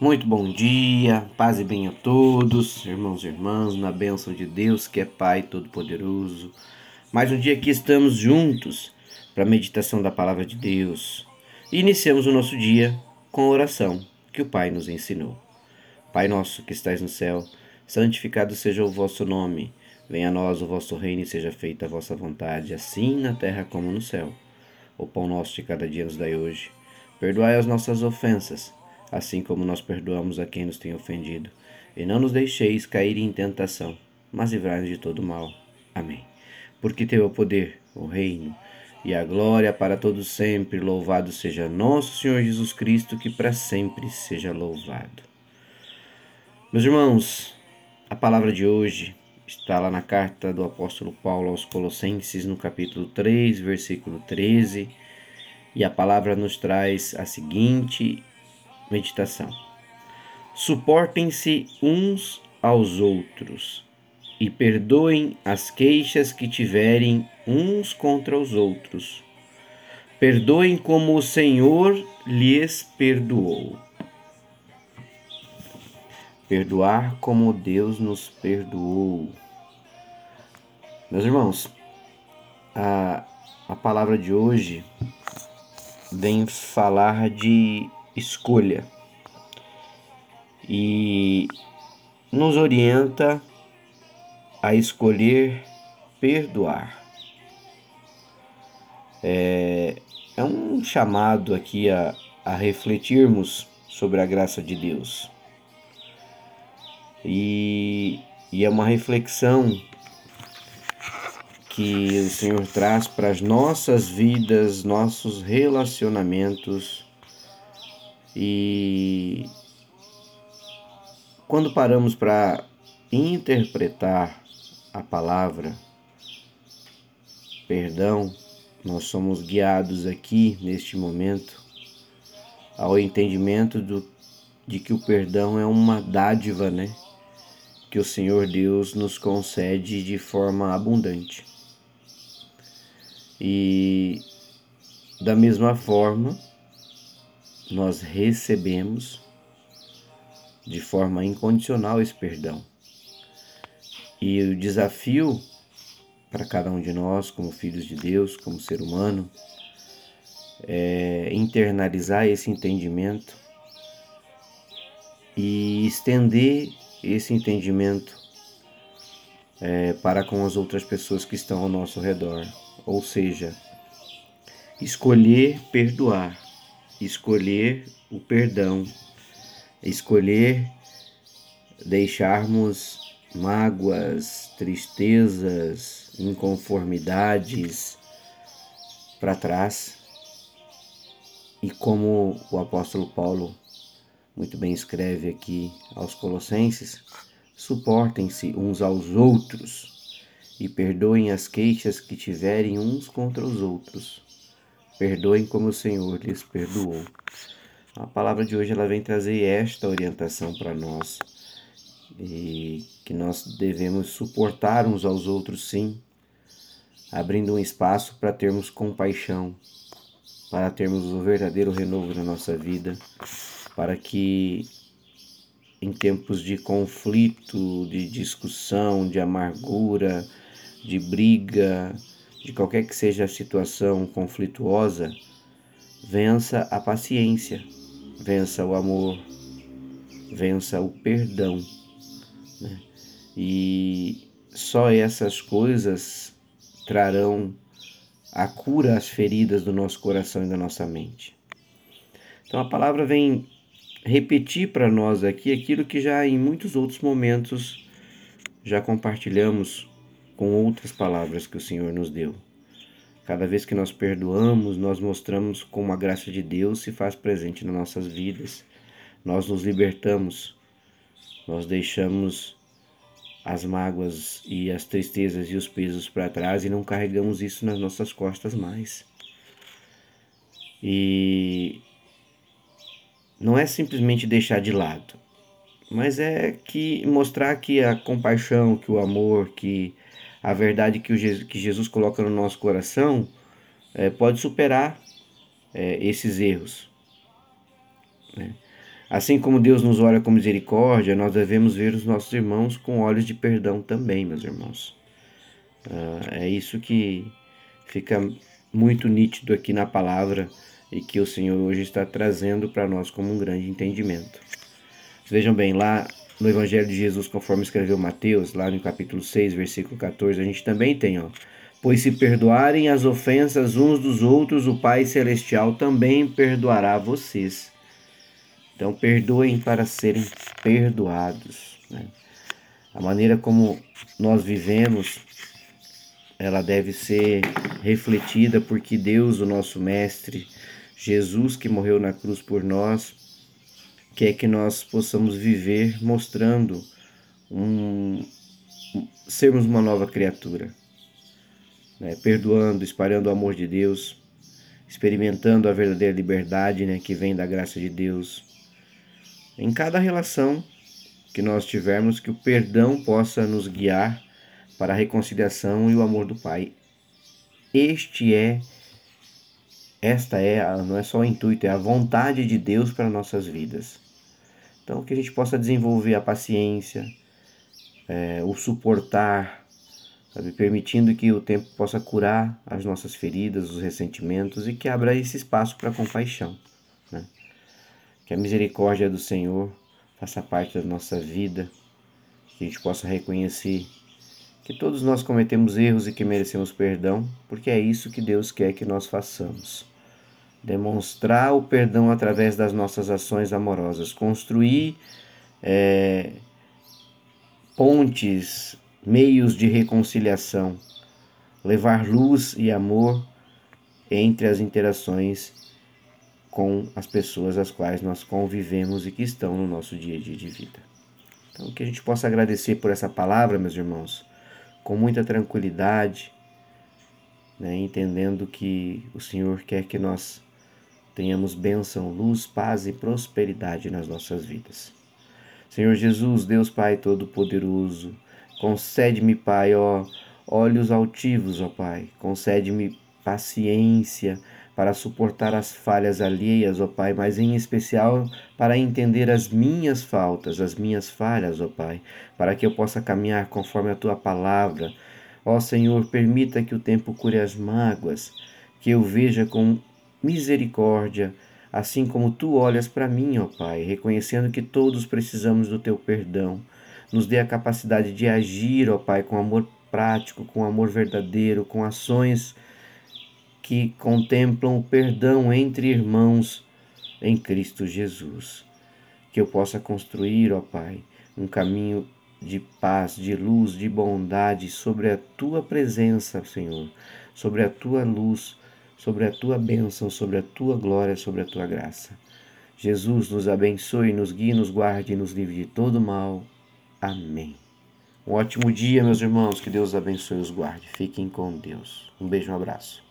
Muito bom dia, paz e bem a todos, irmãos e irmãs, na bênção de Deus que é Pai Todo-Poderoso. Mais um dia que estamos juntos para a meditação da Palavra de Deus. E iniciamos o nosso dia com a oração que o Pai nos ensinou. Pai nosso que estais no céu, santificado seja o vosso nome. Venha a nós o vosso reino e seja feita a vossa vontade, assim na terra como no céu. O pão nosso de cada dia nos dai hoje. Perdoai as nossas ofensas assim como nós perdoamos a quem nos tem ofendido. E não nos deixeis cair em tentação, mas livrai-nos de todo mal. Amém. Porque teu é o poder, o reino e a glória para todos sempre. Louvado seja nosso Senhor Jesus Cristo, que para sempre seja louvado. Meus irmãos, a palavra de hoje está lá na carta do apóstolo Paulo aos Colossenses, no capítulo 3, versículo 13, e a palavra nos traz a seguinte Meditação. Suportem-se uns aos outros e perdoem as queixas que tiverem uns contra os outros. Perdoem como o Senhor lhes perdoou. Perdoar como Deus nos perdoou. Meus irmãos, a, a palavra de hoje vem falar de escolha e nos orienta a escolher perdoar. É, é um chamado aqui a, a refletirmos sobre a graça de Deus. E, e é uma reflexão que o Senhor traz para as nossas vidas, nossos relacionamentos e quando paramos para interpretar a palavra perdão, nós somos guiados aqui neste momento ao entendimento do, de que o perdão é uma dádiva, né? Que o Senhor Deus nos concede de forma abundante. E da mesma forma, nós recebemos de forma incondicional esse perdão. E o desafio para cada um de nós, como filhos de Deus, como ser humano, é internalizar esse entendimento e estender esse entendimento é, para com as outras pessoas que estão ao nosso redor. Ou seja, escolher perdoar escolher o perdão, escolher deixarmos mágoas, tristezas, inconformidades para trás. E como o apóstolo Paulo muito bem escreve aqui aos Colossenses, suportem-se uns aos outros e perdoem as queixas que tiverem uns contra os outros Perdoem como o Senhor lhes perdoou. A palavra de hoje ela vem trazer esta orientação para nós e que nós devemos suportar uns aos outros, sim, abrindo um espaço para termos compaixão, para termos o verdadeiro renovo na nossa vida, para que em tempos de conflito, de discussão, de amargura, de briga, de qualquer que seja a situação conflituosa, vença a paciência, vença o amor, vença o perdão. Né? E só essas coisas trarão a cura às feridas do nosso coração e da nossa mente. Então a palavra vem repetir para nós aqui aquilo que já em muitos outros momentos já compartilhamos com outras palavras que o Senhor nos deu. Cada vez que nós perdoamos, nós mostramos como a graça de Deus se faz presente nas nossas vidas. Nós nos libertamos, nós deixamos as mágoas e as tristezas e os pesos para trás e não carregamos isso nas nossas costas mais. E não é simplesmente deixar de lado, mas é que mostrar que a compaixão, que o amor, que a verdade que, o Jesus, que Jesus coloca no nosso coração é, pode superar é, esses erros. Né? Assim como Deus nos olha com misericórdia, nós devemos ver os nossos irmãos com olhos de perdão também, meus irmãos. Uh, é isso que fica muito nítido aqui na palavra e que o Senhor hoje está trazendo para nós como um grande entendimento. Vejam bem, lá no Evangelho de Jesus, conforme escreveu Mateus, lá no capítulo 6, versículo 14, a gente também tem, ó. Pois se perdoarem as ofensas uns dos outros, o Pai Celestial também perdoará vocês. Então, perdoem para serem perdoados. Né? A maneira como nós vivemos, ela deve ser refletida porque Deus, o nosso Mestre, Jesus que morreu na cruz por nós, quer que nós possamos viver mostrando um, sermos uma nova criatura, né? perdoando, espalhando o amor de Deus, experimentando a verdadeira liberdade né, que vem da graça de Deus. Em cada relação que nós tivermos, que o perdão possa nos guiar para a reconciliação e o amor do Pai. Este é esta é, não é só o intuito, é a vontade de Deus para nossas vidas. Então, que a gente possa desenvolver a paciência, é, o suportar, sabe? permitindo que o tempo possa curar as nossas feridas, os ressentimentos e que abra esse espaço para a compaixão. Né? Que a misericórdia do Senhor faça parte da nossa vida, que a gente possa reconhecer que todos nós cometemos erros e que merecemos perdão, porque é isso que Deus quer que nós façamos. Demonstrar o perdão através das nossas ações amorosas, construir é, pontes, meios de reconciliação, levar luz e amor entre as interações com as pessoas às quais nós convivemos e que estão no nosso dia a dia de vida. Então, que a gente possa agradecer por essa palavra, meus irmãos com muita tranquilidade, né, entendendo que o Senhor quer que nós tenhamos bênção, luz, paz e prosperidade nas nossas vidas. Senhor Jesus, Deus Pai Todo-Poderoso, concede-me, Pai, ó, olhos altivos, ó Pai, concede-me paciência, para suportar as falhas alheias, ó Pai, mas em especial para entender as minhas faltas, as minhas falhas, ó Pai, para que eu possa caminhar conforme a tua palavra. Ó Senhor, permita que o tempo cure as mágoas, que eu veja com misericórdia, assim como tu olhas para mim, ó Pai, reconhecendo que todos precisamos do teu perdão. Nos dê a capacidade de agir, ó Pai, com amor prático, com amor verdadeiro, com ações que contemplam o perdão entre irmãos em Cristo Jesus. Que eu possa construir, ó Pai, um caminho de paz, de luz, de bondade sobre a tua presença, Senhor, sobre a tua luz, sobre a tua bênção, sobre a tua glória, sobre a tua graça. Jesus nos abençoe, nos guie, nos guarde e nos livre de todo mal. Amém. Um ótimo dia, meus irmãos. Que Deus abençoe e os guarde. Fiquem com Deus. Um beijo, um abraço.